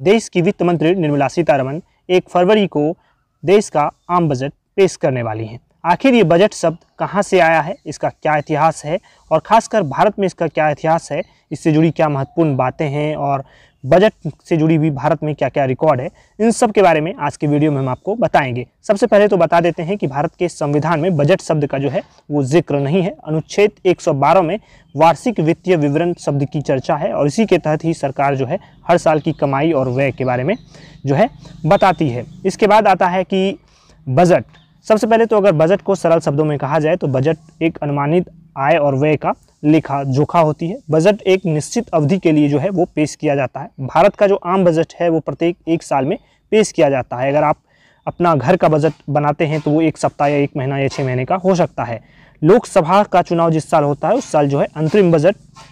देश की वित्त मंत्री निर्मला सीतारमन एक फरवरी को देश का आम बजट पेश करने वाली हैं। आखिर ये बजट शब्द कहाँ से आया है? इसका क्या इतिहास है? और ख़ासकर भारत में इसका क्या इतिहास है? इससे जुड़ी क्या महत्वपूर्ण बातें हैं? और बजट से जुड़ी हुई भारत में क्या क्या रिकॉर्ड है, इन सब के बारे में आज के वीडियो में हम आपको बताएँगे। सबसे पहले तो बता देते हैं कि भारत के संविधान में बजट शब्द का जो है, वो ज़िक्र नहीं है। अनुच्छेद 112 में वार्षिक वित्तीय विवरण शब्द की चर्चा है और इसी के तहत ही सरकार जो है, हर साल की कमाई और व्यय के बारे में जो है, बताती है। इसके बाद आता है कि बजट। सबसे पहले तो अगर बजट को सरल शब्दों में कहा जाए तो बजट एक अनुमानित आय और व्यय का लेखा, जोखा होती है। बजट एक निश्चित अवधि के लिए जो है, वो पेश किया जाता है। भारत का जो आम बजट है, वो प्रत्येक एक साल में पेश किया जाता है। अगर आप अपना घर का बजट बनाते हैं तो वो एक सप्ताह या एक महीना या छः महीने का हो सकता है। लोकसभा का चुनाव जिस साल होता है, उस साल जो है, अंतरिम बजट